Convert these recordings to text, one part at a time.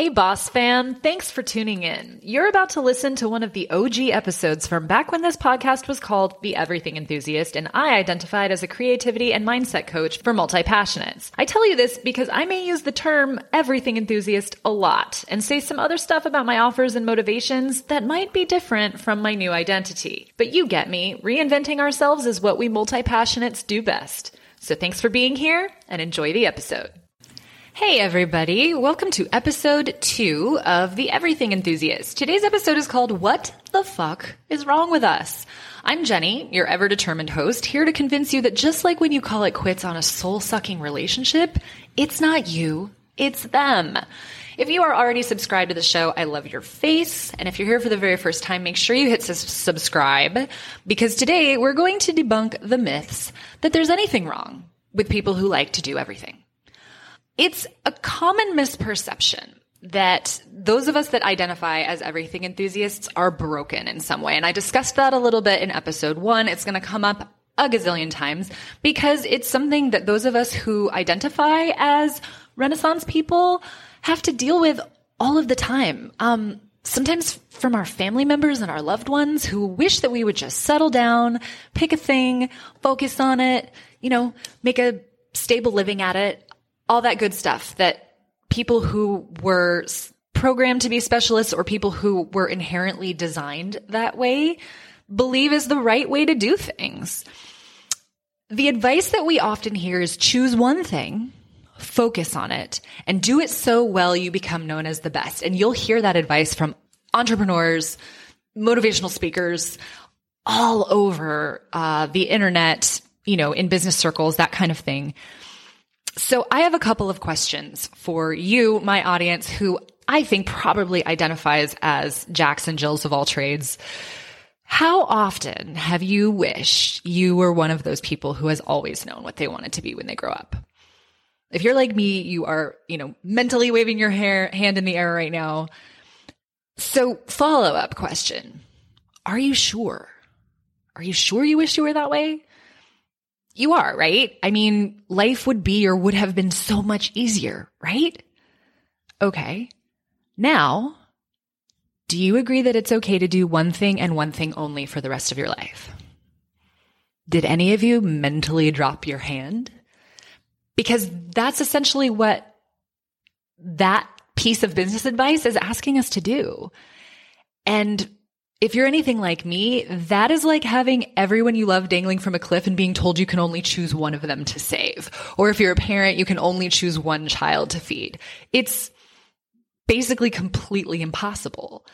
Hey, Boss Fam. Thanks for tuning in. You're about to listen to one of the OG episodes from back when this podcast was called The Everything Enthusiast, and I identified as a creativity and mindset coach for multi passionates. I tell you this because I may use the term everything enthusiast a lot and say some other stuff about my offers and motivations that might be different from my new identity. But you get me. Reinventing ourselves is what we multi passionates do best. So thanks for being here and enjoy the episode. Hey everybody, welcome to episode two of The Everything Enthusiast. Today's episode is called What the Fuck is Wrong with Us? I'm Jennie, your ever determined host, here to convince you that just like when you call it quits on a soul sucking relationship, it's not you, it's them. If you are already subscribed to the show, I love your face. And if you're here for the very first time, make sure you hit subscribe because today we're going to debunk the myths that there's anything wrong with people who like to do everything. It's a common misperception that those of us that identify as everything enthusiasts are broken in some way. And I discussed that a little bit in episode one. It's going to come up a gazillion times because it's something that those of us who identify as Renaissance people have to deal with all of the time. Um, sometimes from our family members and our loved ones who wish that we would just settle down, pick a thing, focus on it, you know, make a stable living at it all that good stuff that people who were programmed to be specialists or people who were inherently designed that way believe is the right way to do things. The advice that we often hear is choose one thing, focus on it, and do it so well you become known as the best. And you'll hear that advice from entrepreneurs, motivational speakers, all over uh, the internet, you know, in business circles, that kind of thing. So I have a couple of questions for you, my audience, who I think probably identifies as Jacks and Jills of all trades. How often have you wished you were one of those people who has always known what they wanted to be when they grow up? If you're like me, you are, you know, mentally waving your hair, hand in the air right now. So follow up question. Are you sure? Are you sure you wish you were that way? You are, right? I mean, life would be or would have been so much easier, right? Okay. Now, do you agree that it's okay to do one thing and one thing only for the rest of your life? Did any of you mentally drop your hand? Because that's essentially what that piece of business advice is asking us to do. And if you're anything like me, that is like having everyone you love dangling from a cliff and being told you can only choose one of them to save. Or if you're a parent, you can only choose one child to feed. It's basically completely impossible.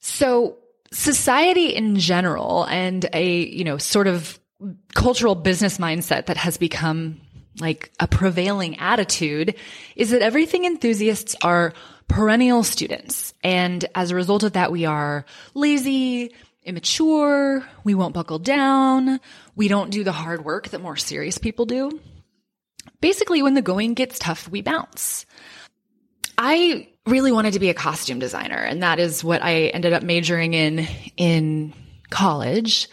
So society in general and a, you know, sort of cultural business mindset that has become like a prevailing attitude is that everything enthusiasts are perennial students. And as a result of that, we are lazy, immature, we won't buckle down, we don't do the hard work that more serious people do. Basically, when the going gets tough, we bounce. I really wanted to be a costume designer, and that is what I ended up majoring in in college.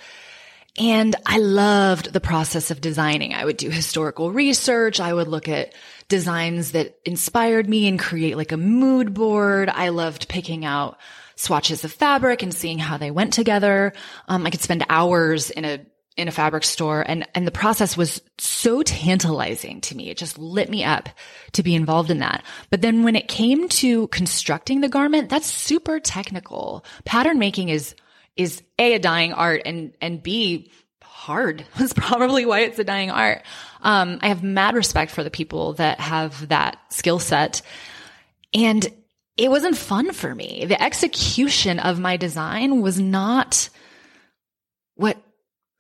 And I loved the process of designing. I would do historical research. I would look at designs that inspired me and create like a mood board. I loved picking out swatches of fabric and seeing how they went together. Um, I could spend hours in a in a fabric store and and the process was so tantalizing to me. It just lit me up to be involved in that. But then when it came to constructing the garment, that's super technical. Pattern making is is A, a dying art and, and B, hard. That's probably why it's a dying art. Um, I have mad respect for the people that have that skill set. And it wasn't fun for me. The execution of my design was not what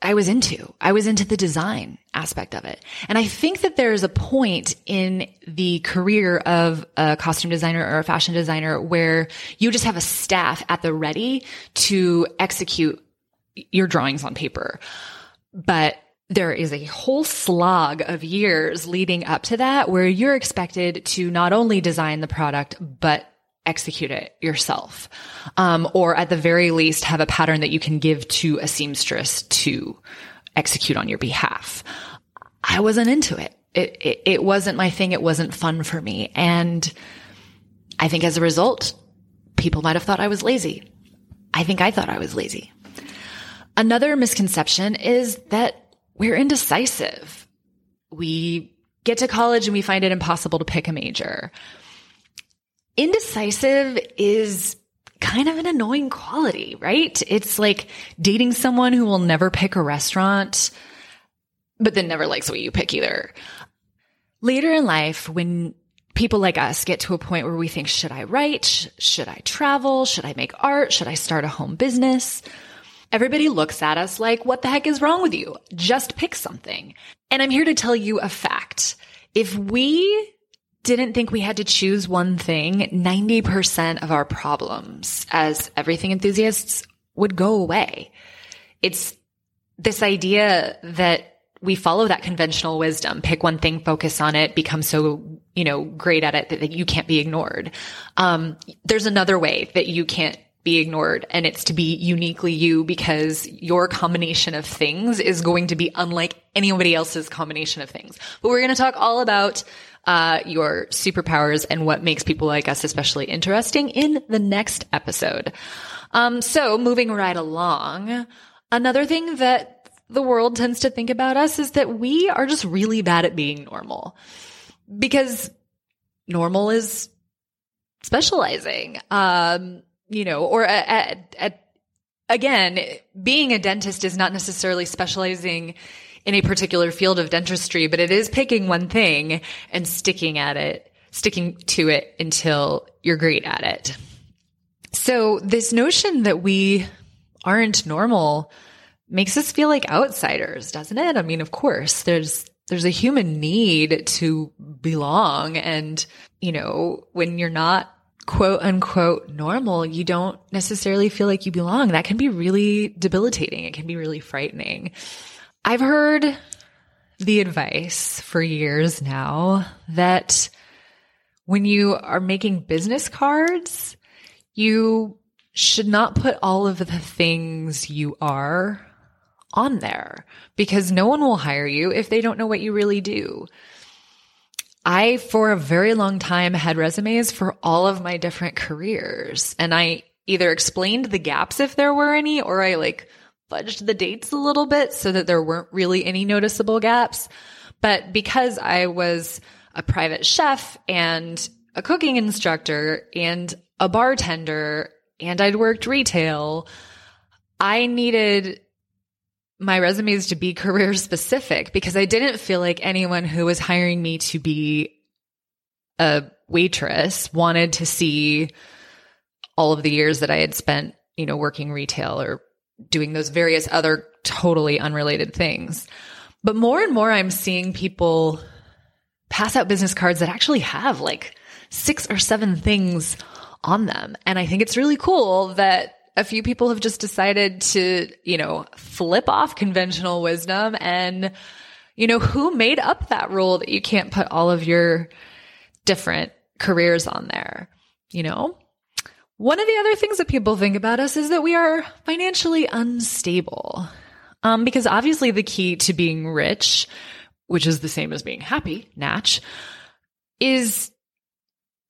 I was into. I was into the design aspect of it. And I think that there's a point in the career of a costume designer or a fashion designer where you just have a staff at the ready to execute your drawings on paper. But there is a whole slog of years leading up to that where you're expected to not only design the product, but execute it yourself. Um, or at the very least have a pattern that you can give to a seamstress to execute on your behalf. I wasn't into it. It, it, it wasn't my thing. It wasn't fun for me. And I think as a result, people might have thought I was lazy. I think I thought I was lazy. Another misconception is that we're indecisive. We get to college and we find it impossible to pick a major. Indecisive is kind of an annoying quality, right? It's like dating someone who will never pick a restaurant, but then never likes what you pick either. Later in life, when people like us get to a point where we think, should I write? Should I travel? Should I make art? Should I start a home business? Everybody looks at us like, what the heck is wrong with you? Just pick something. And I'm here to tell you a fact. If we didn't think we had to choose one thing, 90% of our problems as everything enthusiasts would go away. It's this idea that we follow that conventional wisdom, pick one thing, focus on it, become so, you know, great at it that, that you can't be ignored. Um, there's another way that you can't be ignored and it's to be uniquely you because your combination of things is going to be unlike anybody else's combination of things. But we're going to talk all about uh, your superpowers and what makes people like us especially interesting in the next episode. Um, so moving right along, another thing that the world tends to think about us is that we are just really bad at being normal because normal is specializing. Um, you know, or at, at, again, being a dentist is not necessarily specializing in a particular field of dentistry, but it is picking one thing and sticking at it, sticking to it until you're great at it. So this notion that we aren't normal makes us feel like outsiders, doesn't it? I mean, of course, there's there's a human need to belong and, you know, when you're not quote unquote normal, you don't necessarily feel like you belong. That can be really debilitating. It can be really frightening. I've heard the advice for years now that when you are making business cards, you should not put all of the things you are on there because no one will hire you if they don't know what you really do. I, for a very long time, had resumes for all of my different careers and I either explained the gaps if there were any or I like fudged the dates a little bit so that there weren't really any noticeable gaps. But because I was a private chef and a cooking instructor and a bartender and I'd worked retail, I needed my resumes to be career specific because I didn't feel like anyone who was hiring me to be a waitress wanted to see all of the years that I had spent, you know, working retail or doing those various other totally unrelated things. But more and more I'm seeing people pass out business cards that actually have like six or seven things on them. And I think it's really cool that a few people have just decided to, you know, flip off conventional wisdom and, you know, who made up that rule that you can't put all of your different careers on there, you know? One of the other things that people think about us is that we are financially unstable. Um, because obviously the key to being rich, which is the same as being happy, Natch, is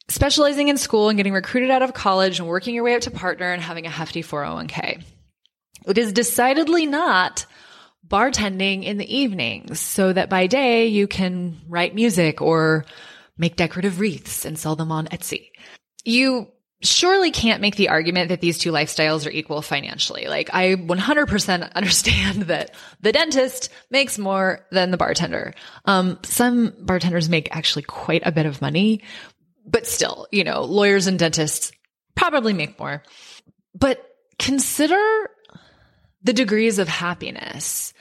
specializing in school and getting recruited out of college and working your way up to partner and having a hefty 401k. It is decidedly not bartending in the evenings so that by day you can write music or make decorative wreaths and sell them on Etsy. You surely can't make the argument that these two lifestyles are equal financially. Like I 100% understand that the dentist makes more than the bartender. Um, some bartenders make actually quite a bit of money, but still, you know, lawyers and dentists probably make more. But consider the degrees of happiness.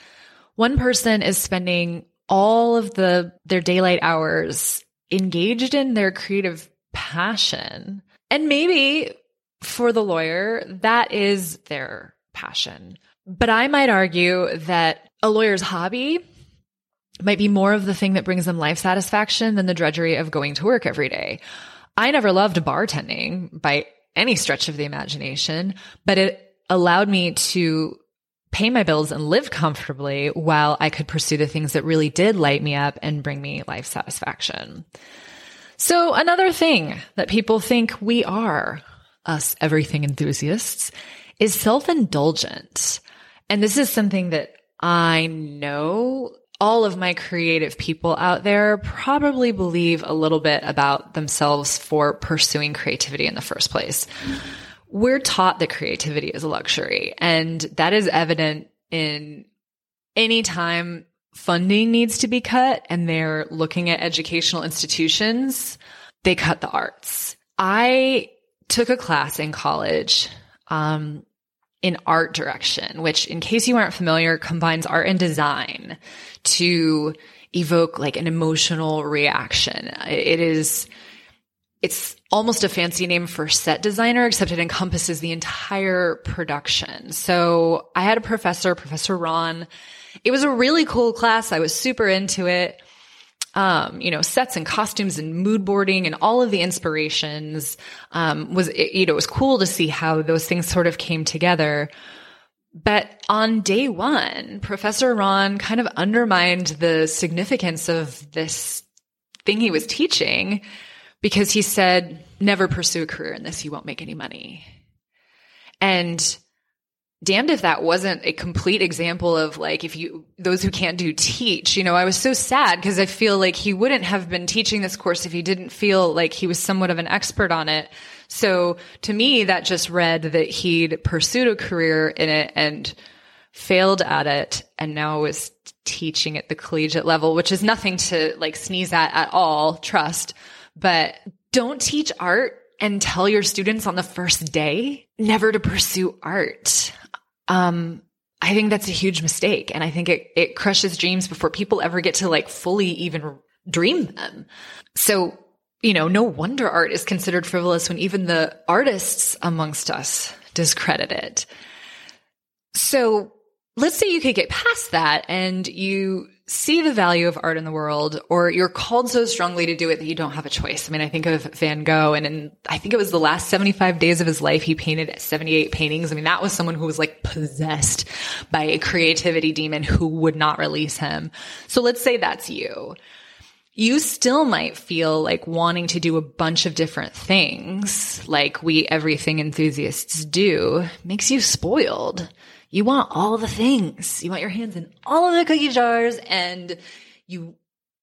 One person is spending all of the their daylight hours engaged in their creative passion. And maybe for the lawyer, that is their passion. But I might argue that a lawyer's hobby might be more of the thing that brings them life satisfaction than the drudgery of going to work every day. I never loved bartending by any stretch of the imagination, but it allowed me to pay my bills and live comfortably while I could pursue the things that really did light me up and bring me life satisfaction. So another thing that people think we are, us everything enthusiasts, is self-indulgent. And this is something that I know all of my creative people out there probably believe a little bit about themselves for pursuing creativity in the first place. We're taught that creativity is a luxury, and that is evident in any time funding needs to be cut and they're looking at educational institutions, they cut the arts. I took a class in college um, in art direction, which, in case you aren't familiar, combines art and design to evoke like an emotional reaction. It is, it's almost a fancy name for set designer, except it encompasses the entire production. So I had a professor, Professor Ron. It was a really cool class. I was super into it. Um, you know, sets and costumes and mood boarding and all of the inspirations, um, was, it, you know, it was cool to see how those things sort of came together. But on day one, Professor Ron kind of undermined the significance of this thing he was teaching because he said, never pursue a career in this. You won't make any money. And damned if that wasn't a complete example of like, if you, those who can't do teach, you know, I was so sad because I feel like he wouldn't have been teaching this course if he didn't feel like he was somewhat of an expert on it. So to me, that just read that he'd pursued a career in it and failed at it and now was teaching at the collegiate level, which is nothing to like sneeze at at all. Trust. But don't teach art and tell your students on the first day never to pursue art. Um, I think that's a huge mistake. And I think it, it crushes dreams before people ever get to like fully even dream them. So, you know, no wonder art is considered frivolous when even the artists amongst us discredit it. So let's say you could get past that and you see the value of art in the world or you're called so strongly to do it that you don't have a choice. I mean, I think of Van Gogh and in, I think it was the last 75 days of his life, he painted 78 paintings. I mean, that was someone who was like possessed by a creativity demon who would not release him. So let's say that's you. You still might feel like wanting to do a bunch of different things like we everything enthusiasts do makes you spoiled. You want all the things. You want your hands in all of the cookie jars and you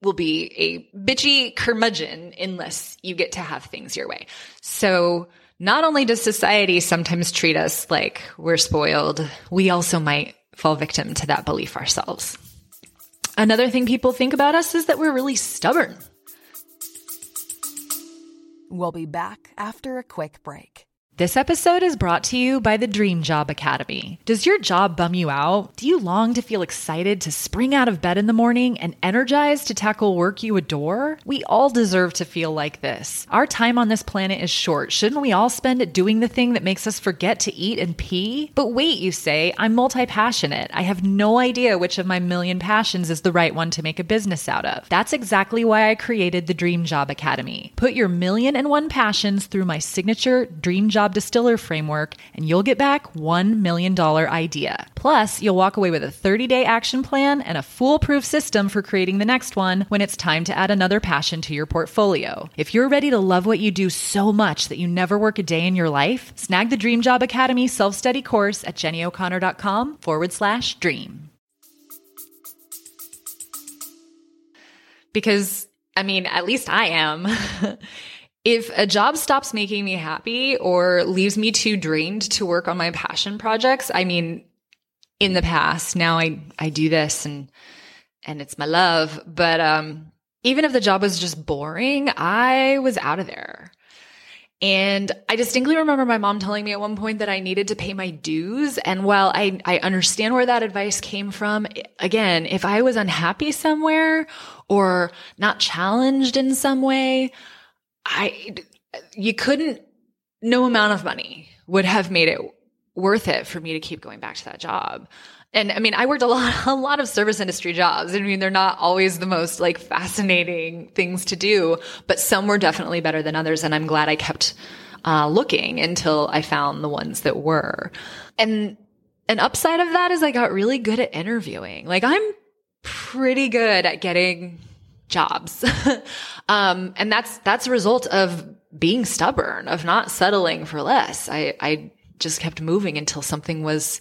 will be a bitchy curmudgeon unless you get to have things your way. So not only does society sometimes treat us like we're spoiled, we also might fall victim to that belief ourselves. Another thing people think about us is that we're really stubborn. We'll be back after a quick break. This episode is brought to you by the Dream Job Academy. Does your job bum you out? Do you long to feel excited to spring out of bed in the morning and energized to tackle work you adore? We all deserve to feel like this. Our time on this planet is short. Shouldn't we all spend it doing the thing that makes us forget to eat and pee? But wait, you say, I'm multi passionate. I have no idea which of my million passions is the right one to make a business out of. That's exactly why I created the Dream Job Academy. Put your million and one passions through my signature Dream Job Distiller framework, and you'll get back $1 million idea. Plus, you'll walk away with a 30 day action plan and a foolproof system for creating the next one when it's time to add another passion to your portfolio. If you're ready to love what you do so much that you never work a day in your life, snag the Dream Job Academy self study course at jennyo'connor.com forward slash dream. Because, I mean, at least I am. if a job stops making me happy or leaves me too drained to work on my passion projects, I mean, in the past, now I, I do this and, and it's my love. But, um, even if the job was just boring, I was out of there. And I distinctly remember my mom telling me at one point that I needed to pay my dues. And while I, I understand where that advice came from, again, if I was unhappy somewhere or not challenged in some way, I, you couldn't, no amount of money would have made it worth it for me to keep going back to that job. And I mean, I worked a lot, a lot of service industry jobs. I mean, they're not always the most like fascinating things to do, but some were definitely better than others. And I'm glad I kept uh, looking until I found the ones that were. And an upside of that is I got really good at interviewing. Like I'm pretty good at getting jobs. um, and that's, that's a result of being stubborn, of not settling for less. I, I just kept moving until something was,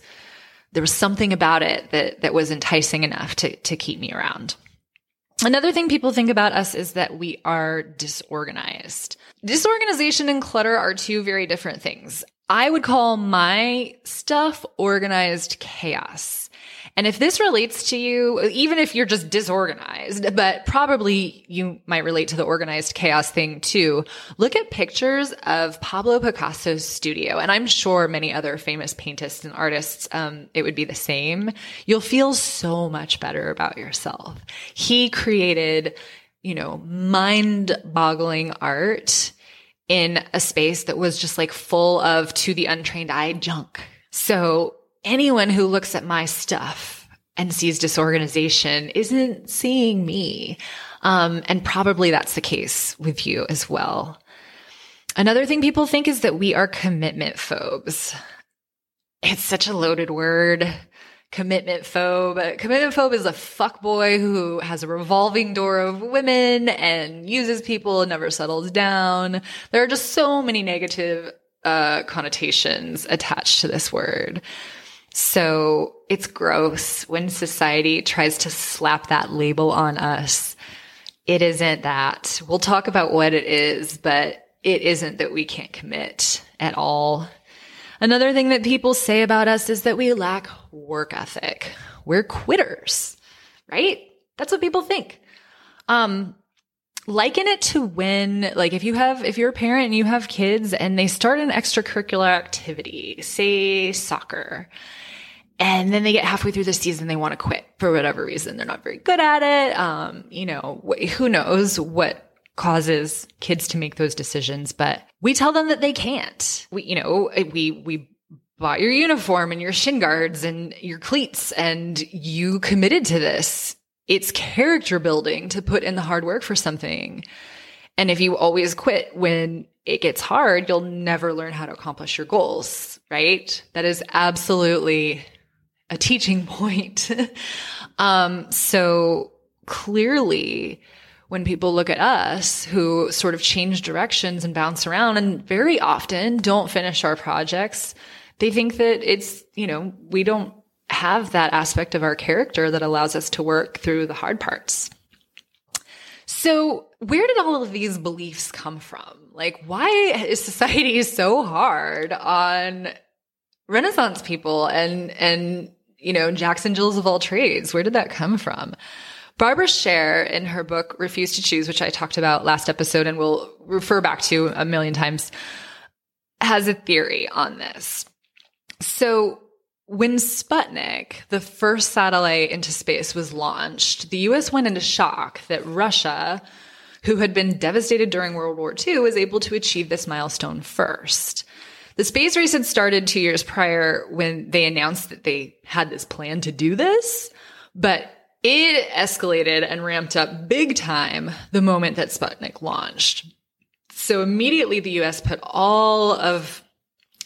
there was something about it that, that was enticing enough to, to keep me around. Another thing people think about us is that we are disorganized. Disorganization and clutter are two very different things. I would call my stuff organized chaos. And if this relates to you, even if you're just disorganized, but probably you might relate to the organized chaos thing too, look at pictures of Pablo Picasso's studio. And I'm sure many other famous paintists and artists, um, it would be the same. You'll feel so much better about yourself. He created, you know, mind boggling art in a space that was just like full of to the untrained eye junk. So anyone who looks at my stuff and sees disorganization isn't seeing me. Um, and probably that's the case with you as well. Another thing people think is that we are commitment phobes. It's such a loaded word. Commitment phobe. Commitment phobe is a fuck boy who has a revolving door of women and uses people and never settles down. There are just so many negative uh, connotations attached to this word. So it's gross when society tries to slap that label on us. It isn't that. We'll talk about what it is, but it isn't that we can't commit at all. Another thing that people say about us is that we lack work ethic. We're quitters, right? That's what people think. Um, liken it to when, like, if you have, if you're a parent and you have kids and they start an extracurricular activity, say soccer, and then they get halfway through the season, they want to quit for whatever reason. They're not very good at it. Um, you know, wh- who knows what causes kids to make those decisions, but we tell them that they can't. We, you know, we, we bought your uniform and your shin guards and your cleats and you committed to this. It's character building to put in the hard work for something. And if you always quit when it gets hard, you'll never learn how to accomplish your goals, right? That is absolutely a teaching point. um, so clearly, when people look at us who sort of change directions and bounce around and very often don't finish our projects, they think that it's, you know, we don't have that aspect of our character that allows us to work through the hard parts. So, where did all of these beliefs come from? Like, why is society so hard on Renaissance people and, and you know, Jackson Jills of all trades. Where did that come from? Barbara Sher, in her book Refuse to Choose, which I talked about last episode and will refer back to a million times, has a theory on this. So when Sputnik, the first satellite into space, was launched, the US went into shock that Russia, who had been devastated during World War II, was able to achieve this milestone first. The space race had started two years prior when they announced that they had this plan to do this, but it escalated and ramped up big time the moment that Sputnik launched. So immediately the US put all of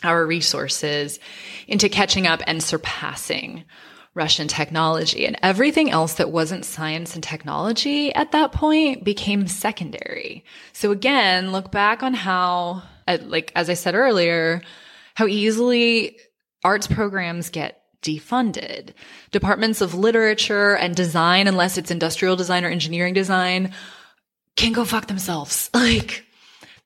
our resources into catching up and surpassing Russian technology. And everything else that wasn't science and technology at that point became secondary. So again, look back on how like as I said earlier, how easily arts programs get defunded. Departments of literature and design, unless it's industrial design or engineering design, can go fuck themselves. Like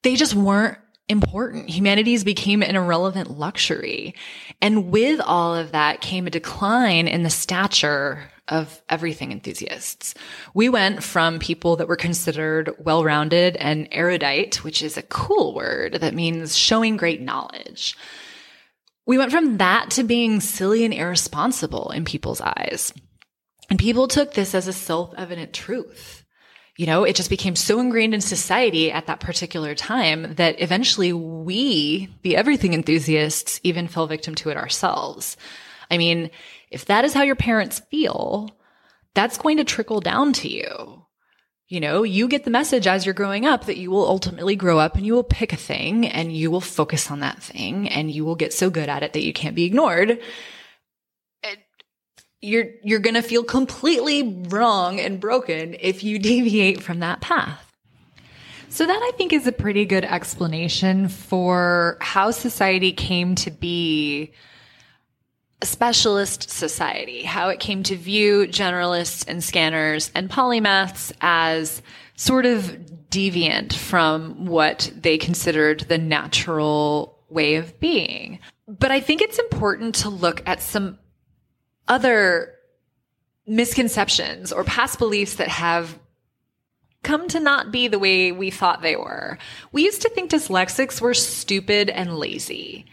they just weren't important. Humanities became an irrelevant luxury. And with all of that came a decline in the stature of everything enthusiasts. We went from people that were considered well rounded and erudite, which is a cool word that means showing great knowledge. We went from that to being silly and irresponsible in people's eyes. And people took this as a self evident truth. You know, it just became so ingrained in society at that particular time that eventually we, the everything enthusiasts, even fell victim to it ourselves. I mean, if that is how your parents feel, that's going to trickle down to you. You know, you get the message as you're growing up that you will ultimately grow up and you will pick a thing and you will focus on that thing and you will get so good at it that you can't be ignored. You're you're going to feel completely wrong and broken if you deviate from that path. So that I think is a pretty good explanation for how society came to be a specialist society, how it came to view generalists and scanners and polymaths as sort of deviant from what they considered the natural way of being. But I think it's important to look at some other misconceptions or past beliefs that have come to not be the way we thought they were. We used to think dyslexics were stupid and lazy.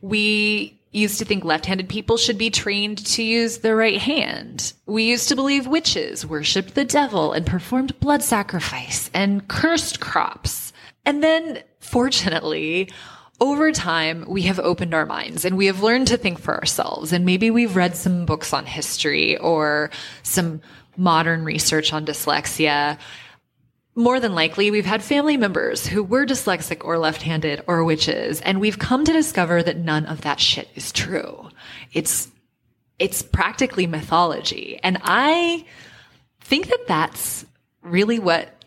We used to think left-handed people should be trained to use the right hand. We used to believe witches worshipped the devil and performed blood sacrifice and cursed crops. And then, fortunately, over time, we have opened our minds and we have learned to think for ourselves. And maybe we've read some books on history or some modern research on dyslexia more than likely, we've had family members who were dyslexic or left handed or witches, and we've come to discover that none of that shit is true. It's, it's practically mythology. And I think that that's really what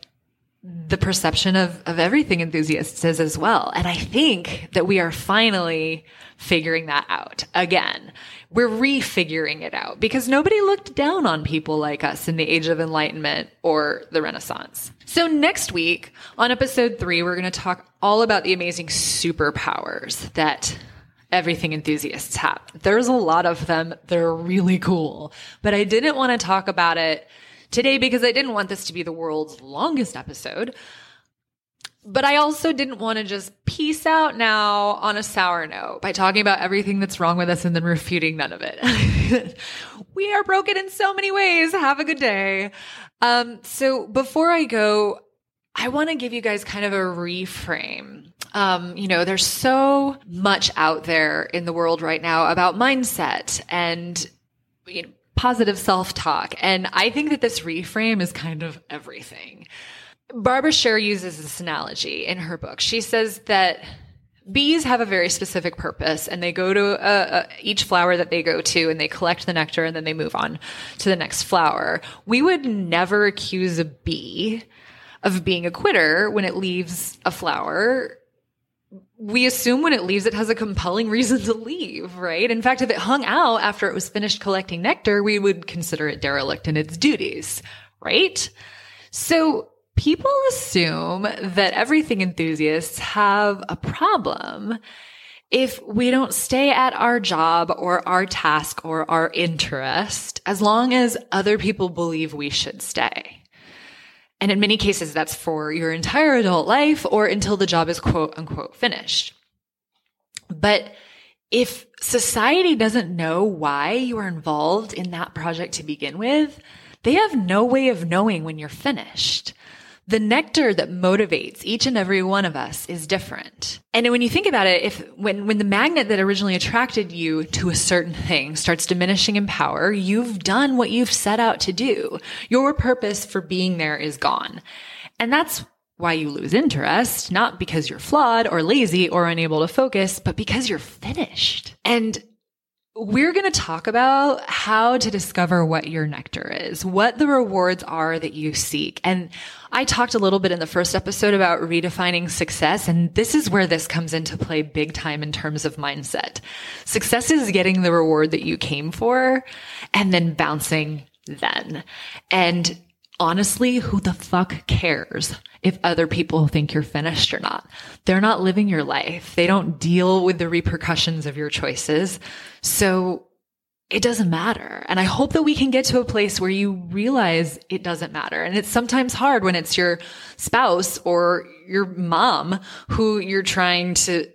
the mm. perception of, of everything enthusiasts is as well. And I think that we are finally figuring that out again. We're refiguring it out because nobody looked down on people like us in the age of enlightenment or the Renaissance. So next week on episode three, we're going to talk all about the amazing superpowers that everything enthusiasts have. There's a lot of them. They're really cool, but I didn't want to talk about it today because I didn't want this to be the world's longest episode. But I also didn't want to just peace out now on a sour note by talking about everything that's wrong with us and then refuting none of it. we are broken in so many ways. Have a good day. Um, so before I go, I want to give you guys kind of a reframe. Um, you know, there's so much out there in the world right now about mindset and you know, positive self-talk. And I think that this reframe is kind of everything. Barbara Sher uses this analogy in her book. She says that bees have a very specific purpose and they go to uh, uh, each flower that they go to and they collect the nectar and then they move on to the next flower. We would never accuse a bee of being a quitter when it leaves a flower. We assume when it leaves, it has a compelling reason to leave, right? In fact, if it hung out after it was finished collecting nectar, we would consider it derelict in its duties, right? So people assume that everything enthusiasts have a problem if we don't stay at our job or our task or our interest as long as other people believe we should stay. And in many cases, that's for your entire adult life or until the job is quote unquote finished. But if society doesn't know why you are involved in that project to begin with, they have no way of knowing when you're finished the nectar that motivates each and every one of us is different. And when you think about it, if when, when the magnet that originally attracted you to a certain thing starts diminishing in power, you've done what you've set out to do. Your purpose for being there is gone. And that's why you lose interest, not because you're flawed or lazy or unable to focus, but because you're finished. And we're going to talk about how to discover what your nectar is, what the rewards are that you seek. And I talked a little bit in the first episode about redefining success. And this is where this comes into play big time in terms of mindset. Success is getting the reward that you came for and then bouncing then. And honestly, who the fuck cares if other people think you're finished or not? They're not living your life. They don't deal with the repercussions of your choices. So it doesn't matter. And I hope that we can get to a place where you realize it doesn't matter. And it's sometimes hard when it's your spouse or your mom who you're trying to,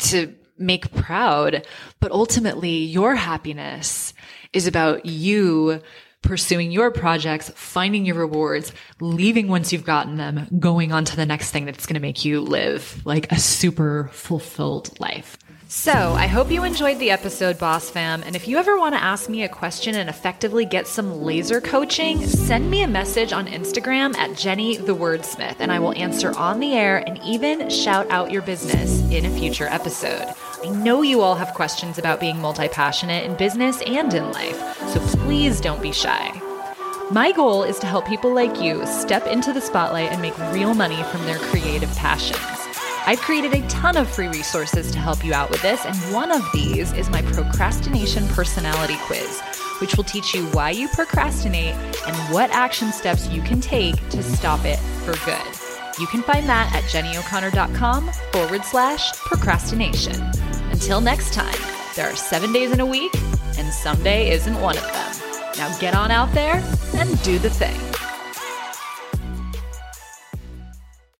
to make proud. But ultimately your happiness is about you pursuing your projects, finding your rewards, leaving once you've gotten them, going on to the next thing that's going to make you live like a super fulfilled life. So, I hope you enjoyed the episode, Boss Fam. And if you ever want to ask me a question and effectively get some laser coaching, send me a message on Instagram at Jenny the Wordsmith, and I will answer on the air and even shout out your business in a future episode. I know you all have questions about being multi passionate in business and in life, so please don't be shy. My goal is to help people like you step into the spotlight and make real money from their creative passions. I've created a ton of free resources to help you out with this, and one of these is my procrastination personality quiz, which will teach you why you procrastinate and what action steps you can take to stop it for good. You can find that at jennyo'connor.com forward slash procrastination. Until next time, there are seven days in a week, and someday isn't one of them. Now get on out there and do the thing.